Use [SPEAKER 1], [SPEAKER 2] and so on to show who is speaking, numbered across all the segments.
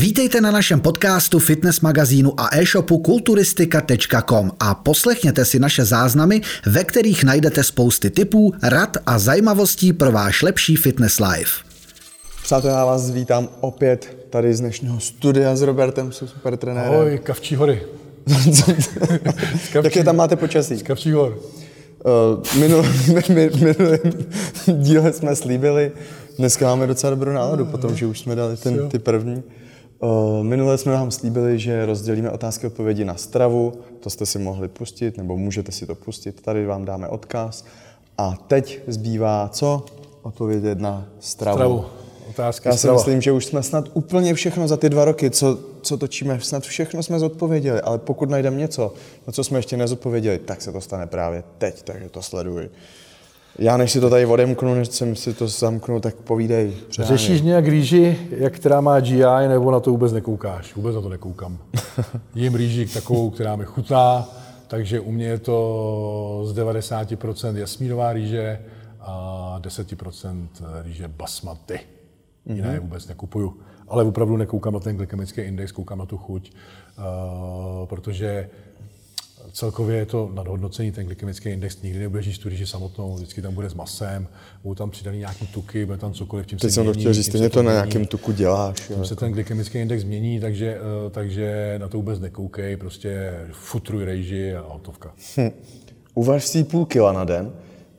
[SPEAKER 1] Vítejte na našem podcastu, fitness magazínu a e-shopu kulturistika.com a poslechněte si naše záznamy, ve kterých najdete spousty tipů, rad a zajímavostí pro váš lepší fitness life.
[SPEAKER 2] Přátelé, já vás vítám opět tady z dnešního studia s Robertem, super trenérem.
[SPEAKER 3] Ahoj, Kavčí hory.
[SPEAKER 2] Jaké tam máte počasí?
[SPEAKER 3] Z Kavčí hor.
[SPEAKER 2] Uh, minul, minulý díle jsme slíbili, dneska máme docela dobrou náladu, potom, že už jsme dali ten, ty první. Minule jsme vám slíbili, že rozdělíme otázky a odpovědi na stravu, to jste si mohli pustit, nebo můžete si to pustit, tady vám dáme odkaz. A teď zbývá co? Odpovědět na stravu.
[SPEAKER 3] Stravu. Otázky
[SPEAKER 2] Já si
[SPEAKER 3] strava.
[SPEAKER 2] myslím, že už jsme snad úplně všechno za ty dva roky, co, co točíme, snad všechno jsme zodpověděli, ale pokud najdeme něco, na co jsme ještě nezodpověděli, tak se to stane právě teď, takže to sleduj. Já než si to tady odemknu, než jsem si to zamknu, tak povídej.
[SPEAKER 3] Řešíš nějak rýži, jak která má GI, nebo na to vůbec nekoukáš? Vůbec na to nekoukám. Jím rýži takovou, která mi chutná, takže u mě je to z 90% jasmínová rýže a 10% rýže basmati. Jiné mm-hmm. vůbec nekupuju. Ale opravdu nekoukám na ten glykemický index, koukám na tu chuť, uh, protože celkově je to nadhodnocení, ten glykemický index, nikdy nebudeš jíst tu rýži samotnou, vždycky tam bude s masem, budou tam přidaný nějaký tuky, bude tam cokoliv, tím
[SPEAKER 2] Teď
[SPEAKER 3] se
[SPEAKER 2] jsem to
[SPEAKER 3] mění,
[SPEAKER 2] chtěl říct, stejně to na nějakém tuku děláš.
[SPEAKER 3] Tím se ten glykemický index mění, takže, eh, takže na to vůbec nekoukej, prostě futruj rejži a hotovka.
[SPEAKER 2] Hm. Uvaž si půl kila na den,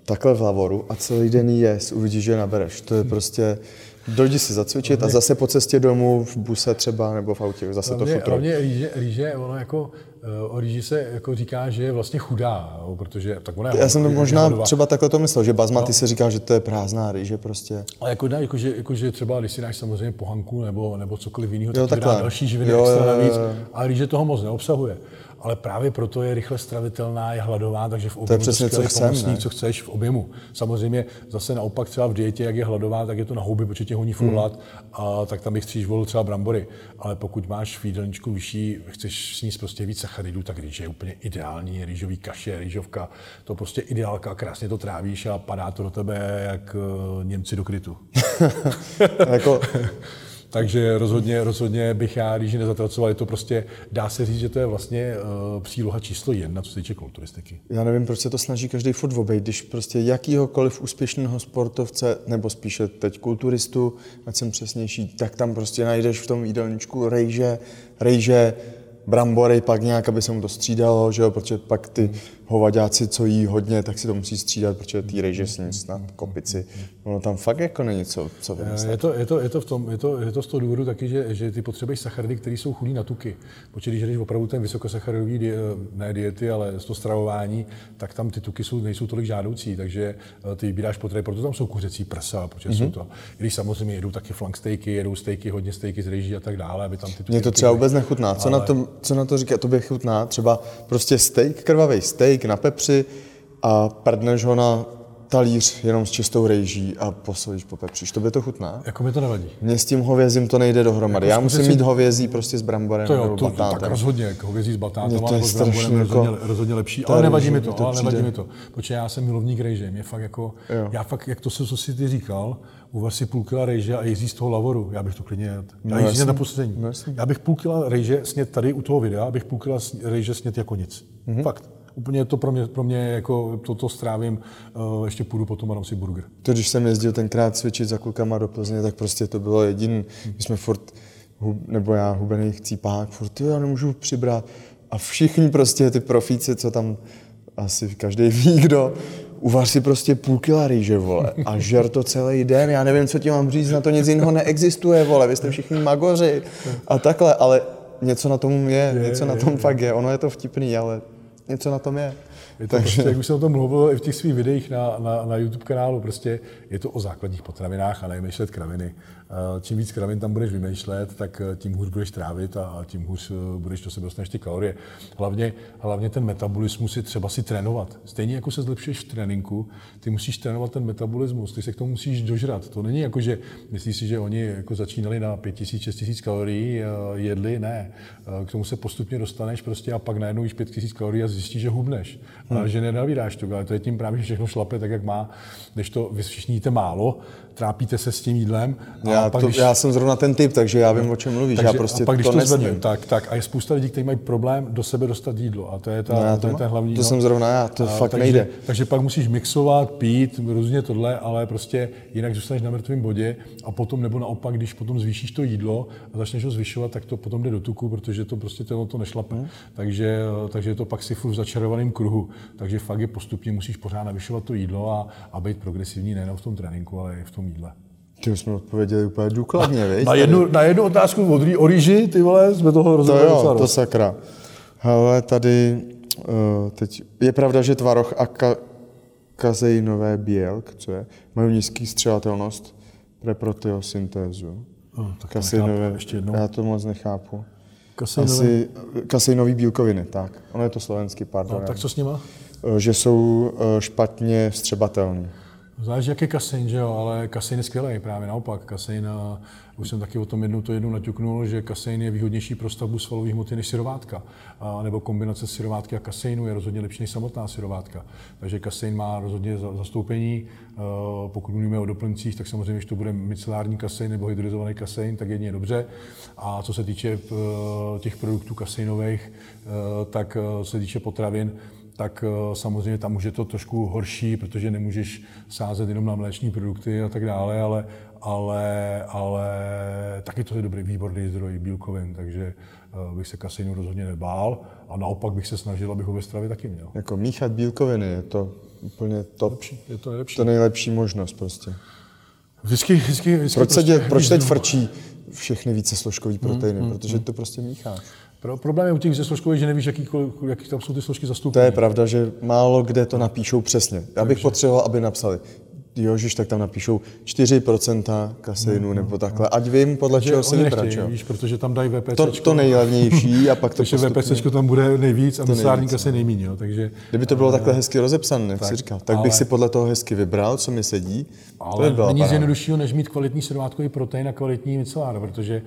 [SPEAKER 2] takhle v lavoru a celý den jes, uvidíš, že nabereš. To je prostě, dojdi si zacvičit a zase po cestě domů v buse třeba nebo v autě, zase to futro.
[SPEAKER 3] hlavně rýže, rýže, ono jako, o rýži se jako říká, že je vlastně chudá, jo, protože tak ona
[SPEAKER 2] Já jsem to možná
[SPEAKER 3] hladová.
[SPEAKER 2] třeba takhle to myslel, že bazmaty se říká, že to je prázdná rýže prostě.
[SPEAKER 3] Ale jako, ne, jako, že, jako, že třeba, když si dáš samozřejmě pohanku nebo, nebo cokoliv jiného,
[SPEAKER 2] Jo,
[SPEAKER 3] tak ti dá
[SPEAKER 2] takhle.
[SPEAKER 3] další živiny
[SPEAKER 2] Jo,
[SPEAKER 3] extra
[SPEAKER 2] jo, jo,
[SPEAKER 3] navíc,
[SPEAKER 2] jo.
[SPEAKER 3] ale rýže toho moc neobsahuje. Ale právě proto je rychle stravitelná, je hladová, takže v objemu
[SPEAKER 2] To je přesně, co chcem,
[SPEAKER 3] pomocník,
[SPEAKER 2] ne?
[SPEAKER 3] co chceš v objemu. Samozřejmě zase naopak třeba v dietě, jak je hladová, tak je to na houby, protože tě honí
[SPEAKER 2] Hmm.
[SPEAKER 3] hlad, a tak tam bych stříž volil třeba brambory. Ale pokud máš v jídelníčku vyšší, chceš sníst prostě víc sacharidů, tak rýže je úplně ideální, rýžový kaše, rýžovka, to prostě ideálka, krásně to trávíš a padá to do tebe jak eh, Němci do krytu.
[SPEAKER 2] jako,
[SPEAKER 3] Takže rozhodně, rozhodně bych já rýži nezatracoval. Je to prostě, dá se říct, že to je vlastně uh, příloha číslo jedna, co se týče kulturistiky.
[SPEAKER 2] já nevím, proč se to snaží každý furt obejít, když prostě jakýhokoliv úspěšného sportovce, nebo spíše teď kulturistu, ať jsem přesnější, tak tam prostě najdeš v tom jídelníčku rejže, rejže, brambory, pak nějak, aby se mu to střídalo, že jo, protože pak ty hovaďáci, co jí hodně, tak si to musí střídat, protože ty rejže sní snad kopici. Ono tam fakt jako není co, co vymyslet.
[SPEAKER 3] Je to, je, to, je, to v tom, je, to, je to z toho důvodu taky, že, že ty potřebuješ sacharidy, které jsou chudý na tuky. Protože když jdeš opravdu ten vysokosacharidový die, ne diety, ale to stravování, tak tam ty tuky jsou, nejsou tolik žádoucí, takže eh, ty vybíráš potřeby, proto tam jsou kuřecí prsa, protože mm-hmm. jsou to. I když samozřejmě jedou taky flank steaky, jedou steaky, hodně steaky z rejží a tak dále, aby tam ty tuky
[SPEAKER 2] Mně to třeba vůbec nechutná. Co,
[SPEAKER 3] Ale-
[SPEAKER 2] na to, co na to říká? To by chutná třeba prostě steak, krvavý steak na pepři a prdneš ho na talíř jenom s čistou rejží a posolíš po pepříš. To by to chutná?
[SPEAKER 3] Jako mi to nevadí.
[SPEAKER 2] Mně s tím hovězím to nejde dohromady.
[SPEAKER 3] Jako
[SPEAKER 2] Já musím
[SPEAKER 3] skutečně-
[SPEAKER 2] mít hovězí prostě s bramborem
[SPEAKER 3] To jo,
[SPEAKER 2] nebo
[SPEAKER 3] to, to, tak
[SPEAKER 2] batátem.
[SPEAKER 3] rozhodně, jako hovězí s batátem,
[SPEAKER 2] to
[SPEAKER 3] ale
[SPEAKER 2] je
[SPEAKER 3] s bramborem rozhodně,
[SPEAKER 2] jako-
[SPEAKER 3] rozhodně lepší. Ale nevadí mi to,
[SPEAKER 2] to
[SPEAKER 3] ale nevadí mi to. Protože já jsem milovník rejže, mě fakt jako,
[SPEAKER 2] Jo.
[SPEAKER 3] já fakt, jak to, se, co jsi ty říkal, uvař si půl kila rejže a jízdí z toho lavoru, já bych to klidně jedl. Já
[SPEAKER 2] No jasně.
[SPEAKER 3] na poslední.
[SPEAKER 2] No
[SPEAKER 3] já bych půl kila rejže snět tady u toho videa, abych půl kila rejže snět jako nic.
[SPEAKER 2] Mhm.
[SPEAKER 3] Mm-hmm. Fakt. Úplně to pro mě, pro mě jako toto strávím, uh, ještě půjdu potom a dám si burger.
[SPEAKER 2] To, když jsem jezdil tenkrát cvičit za klukama do Plzně, tak prostě to bylo jediný. My jsme furt, hub, nebo já, hubený chcípák, furt, jo, já nemůžu přibrat. A všichni prostě ty profíci, co tam asi každý ví, kdo, uvař si prostě půl kila rýže, vole, a žer to celý den, já nevím, co ti mám říct, na to nic jiného neexistuje, vole, vy jste všichni magoři a takhle, ale něco na tom je, něco na tom fakt je, ono je to vtipný, ale něco na tom je.
[SPEAKER 3] Je to prostě, jak už jsem o tom mluvil i v těch svých videích na, na, na YouTube kanálu, prostě je to o základních potravinách a nevymýšlet kraviny. Eh, Čím víc kravin tam budeš vymýšlet, tak eh, tím hůř budeš trávit a a tím hůř eh, budeš do sebe dostaneš ty kalorie. Hlavně, hlavně ten metabolismus je třeba si trénovat. Stejně jako se zlepšuješ v tréninku, ty musíš trénovat ten metabolismus, ty se k tomu musíš dožrat. To není jako, že myslíš si, že oni jako začínali na 5000, 6000 kalorií, jedli, ne. K tomu se postupně dostaneš prostě a pak najednou jíš 5000 kalorií a zjistíš, že hubneš. Hmm. Ale že nenavíráš to, ale to je tím právě, že všechno šlape tak, jak má. Když to vy všichni jíte málo, trápíte se s tím jídlem.
[SPEAKER 2] A já, pak, to, když, já jsem zrovna ten typ, takže já vím, o čem mluvíš. Takže, já prostě
[SPEAKER 3] a pak, když
[SPEAKER 2] to,
[SPEAKER 3] to zvedne, tak, tak. A je spousta lidí, kteří mají problém do sebe dostat jídlo. A to je, ta, no to, to je ten hlavní.
[SPEAKER 2] To no. jsem zrovna já, to a, fakt
[SPEAKER 3] takže,
[SPEAKER 2] nejde.
[SPEAKER 3] Takže pak musíš mixovat, pít, různě tohle, ale prostě jinak zůstaneš na mrtvém bodě a potom, nebo naopak, když potom zvýšíš to jídlo a začneš ho zvyšovat, tak to potom jde do tuku, protože to prostě to, to nešlape. Hmm. Takže, takže je to pak si v začarovaném kruhu. Takže fakt je postupně musíš pořád navyšovat to jídlo a, a být progresivní nejen v tom tréninku, ale i v tom jídle.
[SPEAKER 2] Ty jsme odpověděli úplně důkladně,
[SPEAKER 3] viď? Na jednu, na jednu otázku od, o rýži, ty vole, jsme toho rozhodli.
[SPEAKER 2] To jo, to sakra. Ale tady uh, teď je pravda, že tvaroh a ka, kazeinové bílk, co je, mají nízký střelatelnost pre proteosyntézu.
[SPEAKER 3] Oh, tak kaseinové, ještě jednou.
[SPEAKER 2] Já to moc nechápu. Kaseinové? Asi kaseinový bílkoviny, tak. Ono je to slovenský, pardon.
[SPEAKER 3] No, tak co s nima?
[SPEAKER 2] Eh, že jsou eh, špatně vstřebatelné.
[SPEAKER 3] Záleží, jaký kasein, že jo, ale kasein je skvělý, právě naopak. Kasein, a už jsem taky o tom jednou to jednou naťuknul, že kasein je výhodnější pro stavbu svalových hmoty než syrovátka. A, nebo kombinace syrovátky a kaseinu je rozhodně lepší než samotná syrovátka. Takže kasein má rozhodně zastoupení. Pokud mluvíme o doplňcích, tak samozřejmě, když to bude micelární kasein nebo hydrizovaný kasein, tak jedně je dobře. A co se týče těch produktů kaseinových, tak se týče potravin, tak eh, samozřejmě tam už je to trošku horší, protože nemůžeš sázet jenom na mléční produkty a tak dále, ale, ale, ale taky to je dobrý výborný zdroj bílkovin, takže eh, bych se kaseinu rozhodně nebál a naopak bych se snažil, abych ho ve stravě taky měl.
[SPEAKER 2] Jako míchat bílkoviny je to úplně top.
[SPEAKER 3] Lepší, je to nejlepší.
[SPEAKER 2] To nejlepší možnost prostě.
[SPEAKER 3] Vždycky, vždycky, vždycky
[SPEAKER 2] proč, prostě, dě, proč teď frčí všechny více složkový proteiny? Hmm, hmm, protože hmm. to prostě mícháš.
[SPEAKER 3] Pro, problém je u těch složkových, že nevíš, jaký, jaký tam jsou ty složky zastoupené.
[SPEAKER 2] To je pravda, že málo kde to napíšou přesně. Já bych potřeboval, aby napsali Jožiš, tak tam napíšou 4% kaseinu mm, nebo takhle. Ať vím, podle čeho si vybrat.
[SPEAKER 3] víš, protože tam dají VPC.
[SPEAKER 2] To, to nejlevnější a pak to
[SPEAKER 3] Takže VPC tam bude nejvíc a myslární kasej nejméně. Jo, takže,
[SPEAKER 2] Kdyby to bylo uh, takhle hezky rozepsané, jak tak, si říkal, tak ale, bych si podle toho hezky vybral, co mi sedí.
[SPEAKER 3] Ale to by není nic jednoduššího, než mít kvalitní sedmátkový protein a kvalitní micelár, protože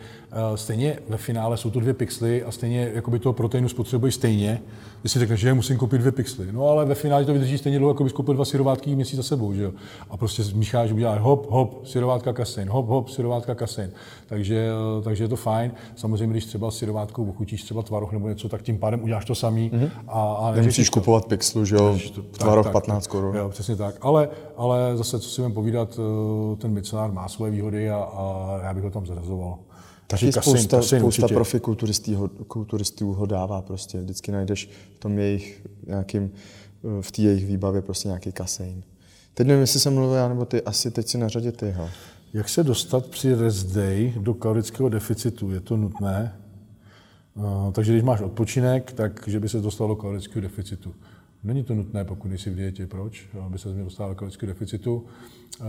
[SPEAKER 3] uh, stejně ve finále jsou to dvě pixely a stejně jakoby toho proteinu spotřebují stejně. Když si řekneš, že musím koupit dvě pixely. No ale ve finále to vydrží stejně dlouho, jako bys koupil dva syrovátky měsíc za sebou. Že jo? A prostě zmícháš, uděláš hop, hop, syrovátka kasein, hop, hop, syrovátka kasein. Takže, takže je to fajn. Samozřejmě, když třeba syrovátkou ochutíš třeba tvaroh nebo něco, tak tím pádem uděláš to samý. Mm-hmm.
[SPEAKER 2] A, a Nemusíš to. kupovat pixlu, že jo, tvaroh 15 korun.
[SPEAKER 3] Jo, přesně tak. Ale, ale zase, co si budeme povídat, eh, ten micelár má svoje výhody a, a já bych ho tam zarazoval.
[SPEAKER 2] Taky kasein, spousta, kasein, spousta profikulturistů kulturistů ho dává prostě. Vždycky najdeš v tom jejich nějakým, v té jejich výbavě prostě nějaký kasein. Teď nevím, jestli jsem mluvil já nebo ty, asi teď si na řadě ty. Ho.
[SPEAKER 3] Jak se dostat při rest day do kalorického deficitu? Je to nutné? Uh, takže když máš odpočinek, tak že by se dostal do kalorického deficitu. Není to nutné, pokud jsi v dietě. Proč? Aby se dostal do kalorického deficitu. Uh,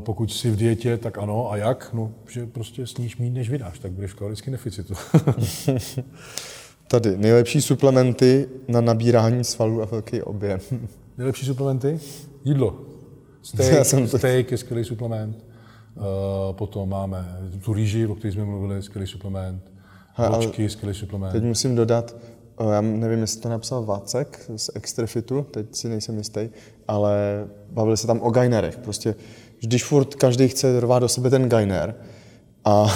[SPEAKER 3] pokud jsi v dietě, tak ano. A jak? No, že prostě sníš méně, než vydáš, tak budeš v kalorickém deficitu.
[SPEAKER 2] Tady nejlepší suplementy na nabírání svalů a velký objem.
[SPEAKER 3] nejlepší suplementy? Jídlo. Steak, jsem to... steak je skvělý suplement. Uh, potom máme tu rýži, o které jsme mluvili, skvělý suplement. Vločky, skvělý suplement.
[SPEAKER 2] Teď musím dodat, já nevím, jestli to napsal Vácek z Extrafitu, teď si nejsem jistý, ale bavili se tam o gainerech. Prostě, když furt každý chce rvát do sebe ten gainer a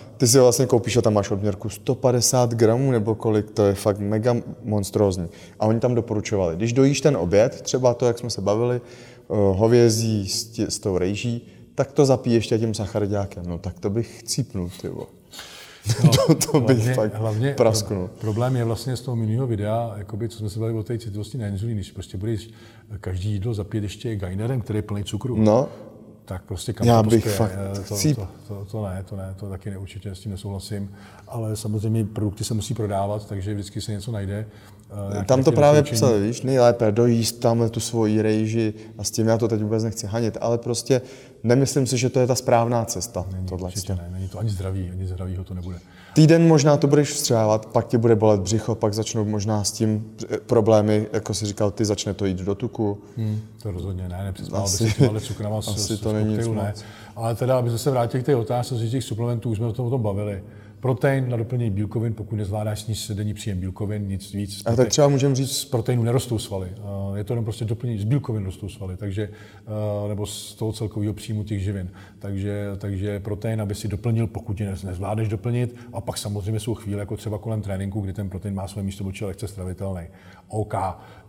[SPEAKER 2] ty si ho vlastně koupíš a tam máš odměrku 150 gramů nebo kolik, to je fakt mega monstrózní. A oni tam doporučovali, když dojíš ten oběd, třeba to, jak jsme se bavili, eh, hovězí s, tě, s tou rejží, tak to zapíješ ještě tím sacharidákem. No tak to bych cípnul, ty No, to, to bych hlavně, fakt hlavně prasknul.
[SPEAKER 3] Problém je vlastně z toho minulého videa, jakoby, co jsme se bavili o té citlivosti na inzulín, když prostě budeš každý jídlo zapít ještě gainerem, který je plný cukru.
[SPEAKER 2] No,
[SPEAKER 3] tak prostě kam
[SPEAKER 2] Já
[SPEAKER 3] to
[SPEAKER 2] bych fakt
[SPEAKER 3] to, to, to, to, ne, to ne, to taky neurčitě s tím nesouhlasím, ale samozřejmě produkty se musí prodávat, takže vždycky se něco najde.
[SPEAKER 2] Eh, tam to právě psali, víš, nejlépe dojíst tam tu svoji rejži a s tím já to teď vůbec nechci hanit, ale prostě nemyslím si, že to je ta správná cesta.
[SPEAKER 3] Není, tohle. ne, není to ani zdravý, ani zdravýho to nebude.
[SPEAKER 2] Týden možná to budeš vstřávat, pak ti bude bolet břicho, pak začnou možná s tím problémy, jako si říkal, ty začne to jít do tuku.
[SPEAKER 3] Hmm, to rozhodně ne, nepřispával by se cukrama
[SPEAKER 2] asi s, to není nic
[SPEAKER 3] ne. Ale teda, aby se vrátili k té otázce z těch suplementů, už jsme o tom, o tom bavili Protein na doplnění bílkovin, pokud nezvládáš sníst denní příjem bílkovin, nic víc.
[SPEAKER 2] A tak třeba můžeme říct...
[SPEAKER 3] Z proteinu nerostou svaly. Je to jenom prostě doplnění, z bílkovin rostou svaly, takže, nebo z toho celkového příjmu těch živin. Takže, takže protein, aby si doplnil, pokud ji nezvládneš doplnit, a pak samozřejmě jsou chvíle, jako třeba kolem tréninku, kdy ten protein má své místo, protože je lehce stravitelný. OK.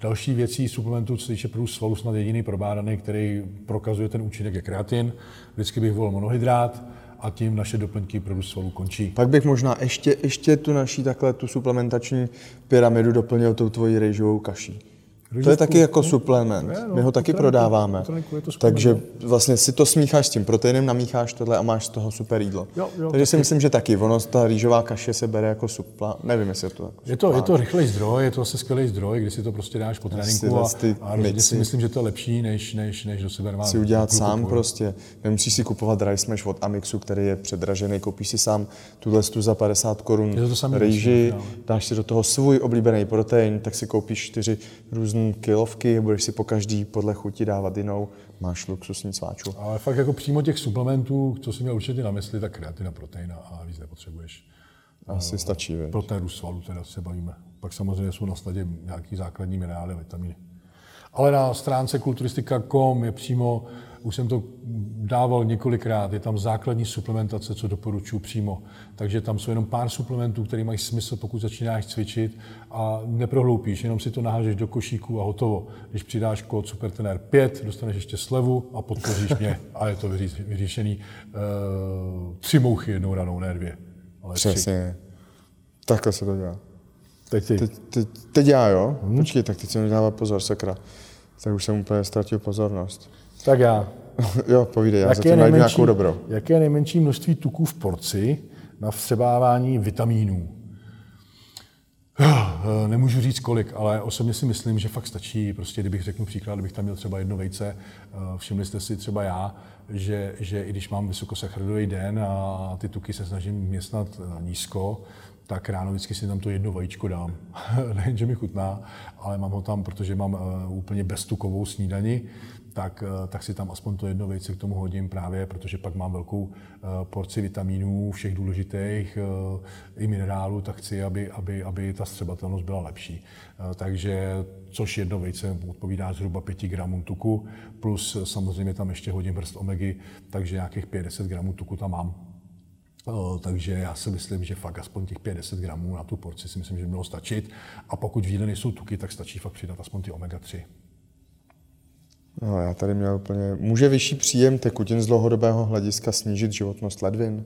[SPEAKER 3] Další věcí suplementů, co se týče průz svalu, snad jediný probádaný, který prokazuje ten účinek, je kreatin. Vždycky bych volil monohydrát a tím naše doplňky pro svalů končí.
[SPEAKER 2] Pak bych možná ještě, ještě tu naší takhle tu suplementační pyramidu doplnil tou tvojí rejžovou kaší. To je taky jako suplement. Je, no, My ho taky prodáváme. Takže vlastně si to smícháš s tím proteinem, namícháš tohle a máš z toho super jídlo. Jo, jo, Takže taky. si myslím, že taky. Ono, ta rýžová kaše se bere jako supla. Nevím, jestli je to jako
[SPEAKER 3] je to, je to rychlý zdroj, je to asi skvělý zdroj, kdy si to prostě dáš po tréninku a, a rozhodně si myslím, že to je lepší, než, než, než do sebe
[SPEAKER 2] Si udělat sám kupuju. prostě. Nemusíš si kupovat rice smash od Amixu, který je předražený. Koupíš si sám tuhle stu za 50 korun rýži, dáš si do toho svůj oblíbený protein, tak si koupíš čtyři různé kilovky, budeš si po každý podle chuti dávat jinou, máš luxusní sváču.
[SPEAKER 3] Ale fakt jako přímo těch suplementů, co si měl určitě na mysli, tak kreatina, proteina a víc nepotřebuješ.
[SPEAKER 2] Asi uh, stačí, víš.
[SPEAKER 3] Pro ten růst svalů teda se bavíme. Pak samozřejmě jsou na snadě nějaký základní minerály a vitamíny. Ale na stránce kulturistika.com je přímo už jsem to dával několikrát, je tam základní suplementace, co doporučuji přímo. Takže tam jsou jenom pár suplementů, které mají smysl, pokud začínáš cvičit a neprohloupíš, jenom si to nahážeš do košíku a hotovo. Když přidáš kód SuperTener 5, dostaneš ještě slevu a podpoříš mě a je to vyřešený. Uh, tři mouchy jednou ranou, ne dvě.
[SPEAKER 2] Ale Přesně. Tři. Takhle se to dělá.
[SPEAKER 3] Teď,
[SPEAKER 2] teď, teď, teď já, jo? Hmm. Počkej, tak teď se mi dává pozor, sakra. Tak už jsem úplně ztratil pozornost.
[SPEAKER 3] Tak já.
[SPEAKER 2] jo, povídej, já zatím najdu nějakou dobro.
[SPEAKER 3] Jaké je nejmenší množství tuků v porci na vstřebávání vitamínů? Nemůžu říct kolik, ale osobně si myslím, že fakt stačí, prostě kdybych řekl příklad, kdybych tam měl třeba jedno vejce, eh, všimli jste si třeba já, že, že i když mám vysokosacharidový den a ty tuky se snažím městnat eh, nízko, tak ráno vždycky si tam to jedno vajíčko dám. Nejen, že mi chutná, ale mám ho tam, protože mám úplně beztukovou snídani, tak, eh, tak si tam aspoň to jedno vejce k tomu hodím právě, protože pak mám velkou eh, porci vitamínů, všech důležitých eh, i minerálů, tak chci, aby, aby, aby ta střebatelnost byla lepší. Takže což jedno vejce odpovídá zhruba 5 gramů tuku, plus samozřejmě tam ještě hodím vrst omegy, takže nějakých 50 gramů tuku tam mám. Takže já si myslím, že fakt aspoň těch 50 gramů na tu porci si myslím, že by mělo stačit. A pokud v jídle nejsou tuky, tak stačí fakt přidat aspoň ty omega-3.
[SPEAKER 2] No, já tady měl úplně... Může vyšší příjem tekutin z dlouhodobého hlediska snížit životnost ledvin?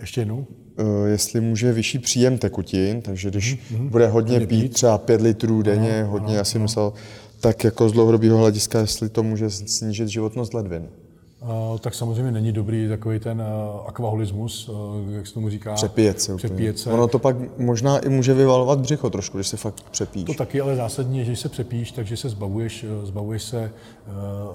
[SPEAKER 3] Ještě jednou?
[SPEAKER 2] Uh, jestli může vyšší příjem tekutin, takže když mm-hmm. bude hodně pít, třeba 5 litrů denně, ano, hodně ano, asi ano. musel, tak jako z dlouhodobého hlediska, jestli to může snížit životnost ledvin.
[SPEAKER 3] Tak samozřejmě není dobrý takový ten uh, akvaholismus, uh, jak se tomu říká.
[SPEAKER 2] Přepíjet se. Přepíjet se. Ono to pak možná i může vyvalovat břicho trošku, když se fakt přepíš.
[SPEAKER 3] To taky, ale zásadně, že se přepíš, takže se zbavuješ, zbavuješ se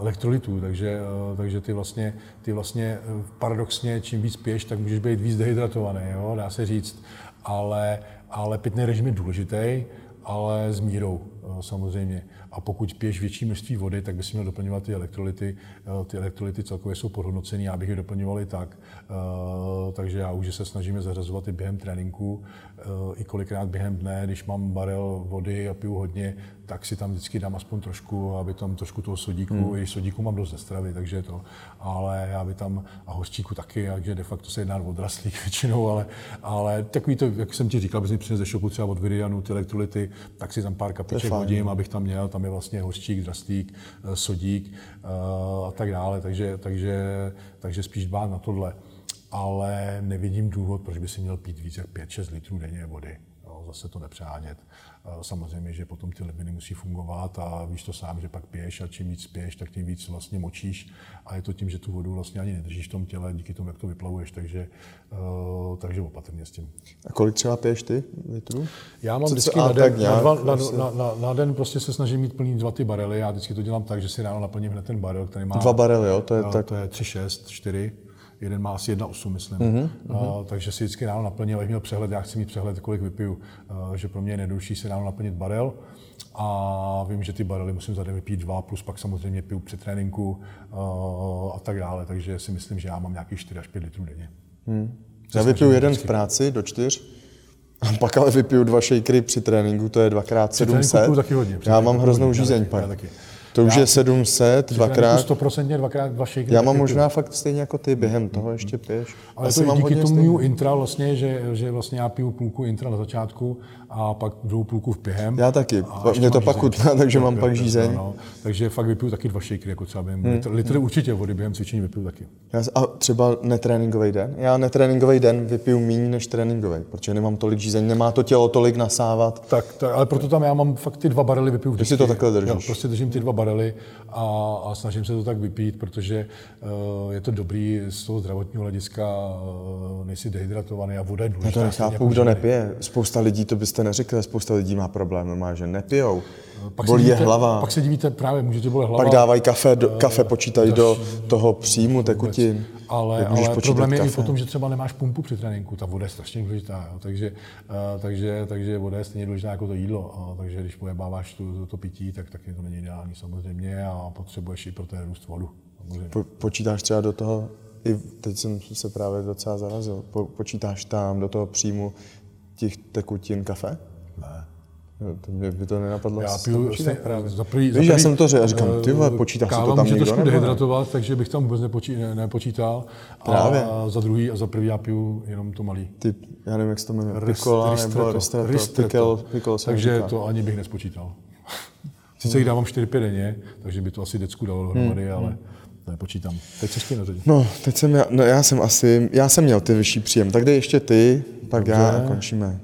[SPEAKER 3] elektrolytů, takže, takže ty vlastně, ty vlastně paradoxně, čím víc piješ, tak můžeš být víc dehydratovaný, jo? dá se říct. Ale, ale pitný režim je důležitý, ale s mírou samozřejmě. A pokud piješ větší množství vody, tak bys měl doplňovat ty elektrolyty. Eh, ty elektrolyty celkově jsou podhodnocený, já bych je doplňoval i tak. Eh, takže já už se snažíme zařazovat i během tréninku, eh, i kolikrát během dne, když mám barel vody a piju hodně, tak si tam vždycky dám aspoň trošku, aby tam trošku toho sodíku, hmm. i sodíku mám dost ze stravy, takže to, ale já by tam, a hořčíku taky, takže de facto se jedná o odrastlých většinou, ale, ale takový to, jak jsem ti říkal, bys mi přines ze šopu třeba od Viridianu ty elektrolyty, tak si tam pár kapiček hodím, abych tam měl, tam je vlastně hořčík, draslík, eh, sodík eh, a tak dále, takže, takže, takže spíš dbát na tohle. Ale nevidím důvod, proč by si měl pít více jak 5-6 litrů denně vody. Zase to nepřánět. Samozřejmě, že potom ty ledviny musí fungovat a víš to sám, že pak piješ a čím víc piješ, tak tím víc vlastně močíš a je to tím, že tu vodu vlastně ani nedržíš v tom těle díky tomu, jak to vyplavuješ, takže, uh, takže opatrně s tím.
[SPEAKER 2] A kolik třeba piješ ty litrů?
[SPEAKER 3] Já mám Co vždycky na den, na, dva, na, na, na, na, den prostě se snažím mít plný dva ty barely, já vždycky to dělám tak, že si ráno naplním hned ten barel, který má...
[SPEAKER 2] Dva barely, jo? To je, tak...
[SPEAKER 3] to je 3, 6, 4 jeden má asi 1,8, myslím. Mm-hmm. Uh, takže si vždycky ráno naplnil, abych měl přehled, já chci mít přehled, kolik vypiju. Uh, že pro mě je nejdůležitější si ráno naplnit barel. A vím, že ty barely musím za den vypít dva, plus pak samozřejmě piju při tréninku uh, a tak dále. Takže si myslím, že já mám nějakých 4 až 5 litrů denně.
[SPEAKER 2] Hmm. Já vypiju jeden v práci do čtyř, a pak ale vypiju dva shakery při tréninku, to je dvakrát
[SPEAKER 3] Při tréninku
[SPEAKER 2] 700.
[SPEAKER 3] piju taky hodně.
[SPEAKER 2] Já mám hroznou žízeň pak.
[SPEAKER 3] já taky.
[SPEAKER 2] To už
[SPEAKER 3] Já-
[SPEAKER 2] je 700, dvakrát.
[SPEAKER 3] Stoprocentně dvakrát dva shakery.
[SPEAKER 2] Já mám možná fakt stejně jako ty, během toho ještě piješ.
[SPEAKER 3] Ale
[SPEAKER 2] Asi
[SPEAKER 3] to je
[SPEAKER 2] mám
[SPEAKER 3] díky tomu
[SPEAKER 2] stejný.
[SPEAKER 3] intra vlastně, že, že vlastně já piju půlku intra na začátku a pak druhou půlku v během.
[SPEAKER 2] Já taky.
[SPEAKER 3] A
[SPEAKER 2] Mě to pak chutná, takže mám pak žízeň.
[SPEAKER 3] jo, no. Takže fakt vypiju taky dva shakery, jako třeba během litr, litr určitě vody během cvičení vypiju taky.
[SPEAKER 2] Já, a třeba netréninkový den? Já netréninkový den vypiju méně než tréninkový, protože nemám tolik žízeň, nemá to tělo tolik nasávat.
[SPEAKER 3] Tak, tak, ale proto tam já mám fakt ty dva barely vypiju vždycky.
[SPEAKER 2] si to takhle držíš.
[SPEAKER 3] Jo, prostě držím ty dva barely a, a snažím se to tak vypít, protože uh, je to dobrý z toho zdravotního hlediska, uh, nejsi dehydratovaný a voda je důležitá.
[SPEAKER 2] to
[SPEAKER 3] stejně
[SPEAKER 2] nechápu,
[SPEAKER 3] jako
[SPEAKER 2] kdo nepije. Spousta lidí, to byste neřekli, spousta lidí má problém, má, že nepijou.
[SPEAKER 3] Pak
[SPEAKER 2] Bolí je
[SPEAKER 3] divíte-
[SPEAKER 2] hlava.
[SPEAKER 3] Pak se divíte právě, můžete bolet hlava.
[SPEAKER 2] Pak dávají kafe, do, kafe počítají do toho příjmu tekutin.
[SPEAKER 3] Ale, ale problém je i
[SPEAKER 2] kafe?
[SPEAKER 3] potom, že třeba nemáš pumpu při tréninku. Ta voda je strašně důležitá. Jo. Takže, uh, takže, takže voda je stejně důležitá jako to jídlo. A, takže když pojebáváš tu, to, to pití, tak taky to není ideální samozřejmě a potřebuješ i pro ten růst vodu. Samozřejmě.
[SPEAKER 2] Po, počítáš třeba do toho, i teď jsem se právě docela zarazil, po, počítáš tam do toho příjmu těch tekutin kafe? Jo, to mě by to nenapadlo.
[SPEAKER 3] Já piju stej,
[SPEAKER 2] právě.
[SPEAKER 3] za prvý, za
[SPEAKER 2] Víš, já
[SPEAKER 3] prvý,
[SPEAKER 2] jsem to řekl říkám, ty vole,
[SPEAKER 3] eh,
[SPEAKER 2] počítá se
[SPEAKER 3] káva
[SPEAKER 2] to tam někdo
[SPEAKER 3] trošku
[SPEAKER 2] ne?
[SPEAKER 3] dehydratovat, takže bych tam vůbec nepočí, ne, nepočítal.
[SPEAKER 2] Právě.
[SPEAKER 3] A za druhý a za prvý já piju jenom to malý.
[SPEAKER 2] Ty, já nevím, jak se to jmenuje, Pikola nebo
[SPEAKER 3] ristretto,
[SPEAKER 2] Ristretto,
[SPEAKER 3] Takže
[SPEAKER 2] říká.
[SPEAKER 3] to ani bych nespočítal. Sice jich dávám 4-5 denně, takže by to asi decku dalo dohromady,
[SPEAKER 2] Hmm,
[SPEAKER 3] ale to nepočítám. Teď jsi ty na řadě.
[SPEAKER 2] No, teď jsem já, no já jsem asi, já jsem měl ty vyšší příjem, tak dej ještě ty, pak já a končíme.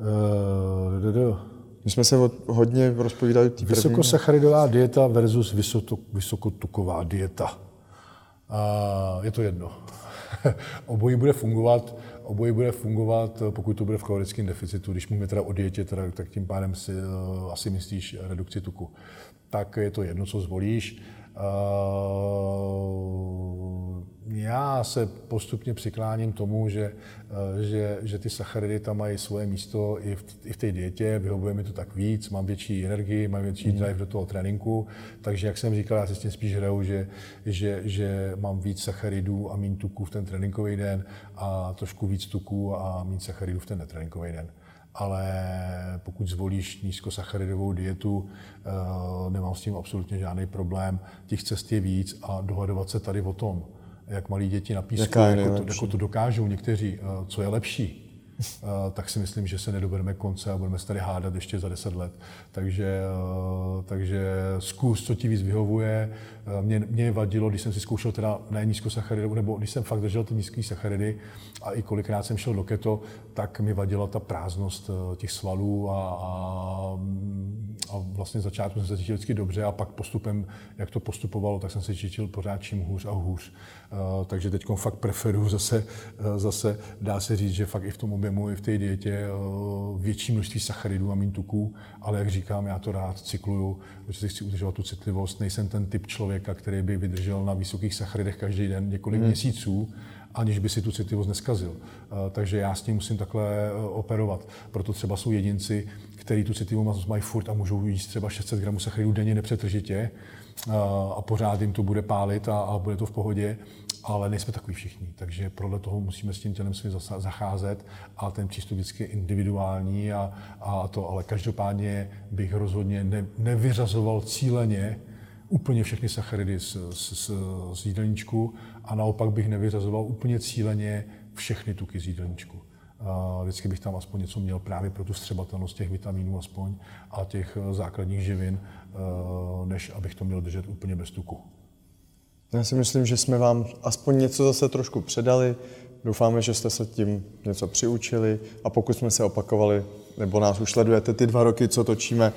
[SPEAKER 3] Uh, d- d-
[SPEAKER 2] My jsme se od, hodně rozpovídali té první.
[SPEAKER 3] Vysokosacharidová dieta versus vysoko, vysokotuková dieta. A je to jedno. obojí bude fungovat, obojí bude fungovat, pokud to bude v kalorickém deficitu. Když mluvíme teda o dietě, teda, tak tím pádem si uh, asi myslíš redukci tuku. Tak je to jedno, co zvolíš. Uh, já se postupně přikláním tomu, že, uh, že, že ty sacharidy tam mají svoje místo i v, i v té dietě, vyhovuje mi to tak víc, mám větší energii, mám větší drive do toho tréninku, takže jak jsem říkal, já si s tím spíš hraju, že, že, že mám víc sacharidů a méně tuků v ten tréninkový den a trošku víc tuků a méně sacharidů v ten netréninkový den ale pokud zvolíš nízkosacharidovou dietu, eh, nemám s tím absolutně žádný problém. Těch cest je víc a dohadovat se tady o tom, jak malí děti na písku, jako to, jako to dokážou někteří, eh, co je lepší, tak si myslím, že se nedobereme konce a budeme se tady hádat ještě za deset let. Takže, eh, takže zkus, co ti víc vyhovuje. Eh, Mě, mě vadilo, když jsem si zkoušel teda ne nízkosacharidovou, nebo když jsem fakt držel ty nízké sacharidy a i kolikrát jsem šel do keto, tak mi vadila ta prázdnost eh, těch svalů a, a, a vlastně začátku jsem se cítil vždycky dobře a pak postupem, jak to postupovalo, tak jsem se cítil pořád čím hůř a hůř. Eh, Takže teď fakt preferuju zase, eh, zase, dá se říct, že fakt i v tom objemu, i v té dietě eh, větší množství sacharidů a méně tuků, ale jak říkám, já to rád cykluju, protože si chci udržovat tu citlivost. Nejsem ten typ člověka, který by vydržel na vysokých sacharidech každý den několik hmm. měsíců, aniž by si tu citlivost neskazil. Eh, Takže já s tím musím takhle eh, operovat. Proto třeba jsou jedinci, kteří tu citlivost mají furt a můžou jíst třeba 600 gramů sacharidů denně nepřetržitě eh, a pořád jim to bude pálit a, a bude to v pohodě, ale nejsme takový všichni. Takže podle toho musíme s tím tělem svým zacházet a ten přístup vždycky je individuální a, a to, ale každopádně bych rozhodně ne, nevyřazoval cíleně úplně všechny sacharidy z, z, z, z jídelníčku a naopak bych nevyřazoval úplně cíleně všechny tuky z jídelníčku. Vždycky bych tam aspoň něco měl právě pro tu střebatelnost těch vitamínů aspoň a těch eh, základních živin, eh, než abych to měl držet úplně bez tuku.
[SPEAKER 2] Já si myslím, že jsme vám aspoň něco zase trošku předali. Doufáme, že jste se tím něco přiučili a pokud jsme se opakovali, nebo nás už sledujete ty dva roky, co točíme,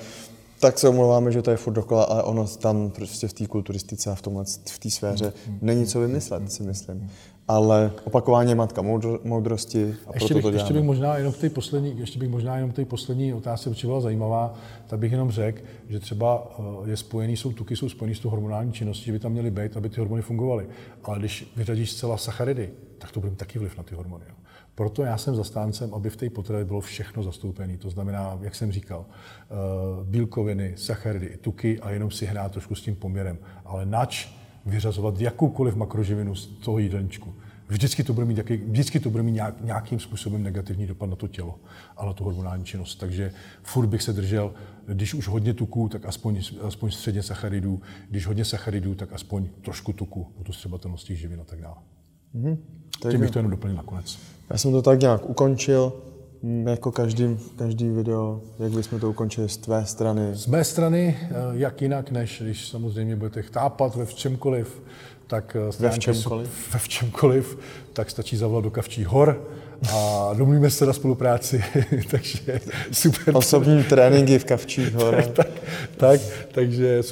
[SPEAKER 2] tak se omlouváme, že to je furt dokola, ale ono tam prostě v té kulturistice a v tomhle, v té sféře není co vymyslet, si myslím. Ale opakování je matka moudro, moudrosti a
[SPEAKER 3] Ještě
[SPEAKER 2] proto
[SPEAKER 3] bych,
[SPEAKER 2] to
[SPEAKER 3] ještě bych
[SPEAKER 2] děláme.
[SPEAKER 3] možná jenom v té poslední, ještě bych možná jenom v té poslední otázce, protože byla zajímavá, tak bych jenom řekl, že třeba eh, je spojený, jsou tuky, jsou spojený s tou hormonální činností, že by tam měly být, aby ty hormony fungovaly. Ale když vyřadíš zcela sacharidy, tak to bude taky vliv na ty hormony. Jo. Proto já jsem zastáncem, aby v té potravě bylo všechno zastoupené. To znamená, jak jsem říkal, eh, bílkoviny, sacharidy, tuky a jenom si hrát trošku s tím poměrem. Ale nač vyřazovat jakoukoliv makroživinu z toho jídelníčku. Vždycky to bude mít, jaký, vždycky to bude mít nějak, nějakým způsobem negativní dopad na to tělo a na tu hormonální činnost. Takže furt bych se držel, když už hodně tuku, tak aspoň, aspoň středně sacharidů, když hodně sacharidů, tak aspoň trošku tuku, o tu střebatelnosti živin a tak dále. Mm-hmm. Tím bych to jenom doplnil nakonec.
[SPEAKER 2] Já jsem to tak nějak ukončil, jako každý, každý video, jak bychom to ukončili z tvé strany?
[SPEAKER 3] Z mé strany, eh, jak jinak, než když samozřejmě budete chápat ve čemkoliv, tak
[SPEAKER 2] eh, ve v čemkoliv?
[SPEAKER 3] ve v čemkoliv, tak stačí zavolat do Kavčích hor a domluvíme se na spolupráci, takže super.
[SPEAKER 2] Osobní tréninky v Kavčích hor.
[SPEAKER 3] tak, tak, takže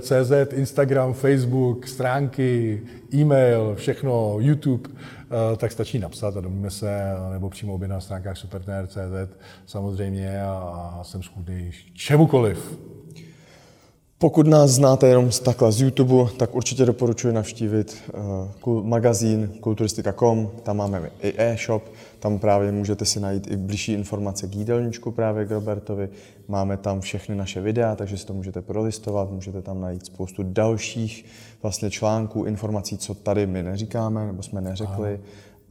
[SPEAKER 3] CZ, Instagram, Facebook, stránky, e-mail, všechno, YouTube, eh, tak stačí napsat a domluvíme se, nebo přímo obě na stránkách CZ, samozřejmě a jsem schůdný čemukoliv.
[SPEAKER 2] Pokud nás znáte jenom z takhle z YouTube, tak určitě doporučuji navštívit uh, magazín kulturistika.com, tam máme i e-shop, tam právě můžete si najít i blížší informace k jídelníčku právě k Robertovi. Máme tam všechny naše videa, takže si to můžete prolistovat, můžete tam najít spoustu dalších vlastně článků, informací, co tady my neříkáme nebo jsme neřekli.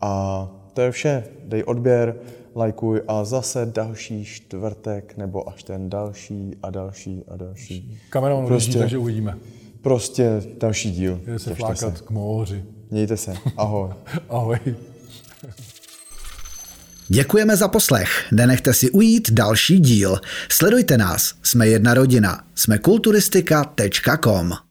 [SPEAKER 2] A to je vše. Dej odběr, lajkuj a zase další čtvrtek nebo až ten další a další a další.
[SPEAKER 3] Kameraman prostě, takže uvidíme.
[SPEAKER 2] Prostě další díl.
[SPEAKER 3] Jde se flákat se. k moři.
[SPEAKER 2] Mějte se. Ahoj.
[SPEAKER 3] Ahoj.
[SPEAKER 1] Děkujeme za poslech. Nenechte si ujít další díl. Sledujte nás. Jsme jedna rodina. Jsme kulturistika.com.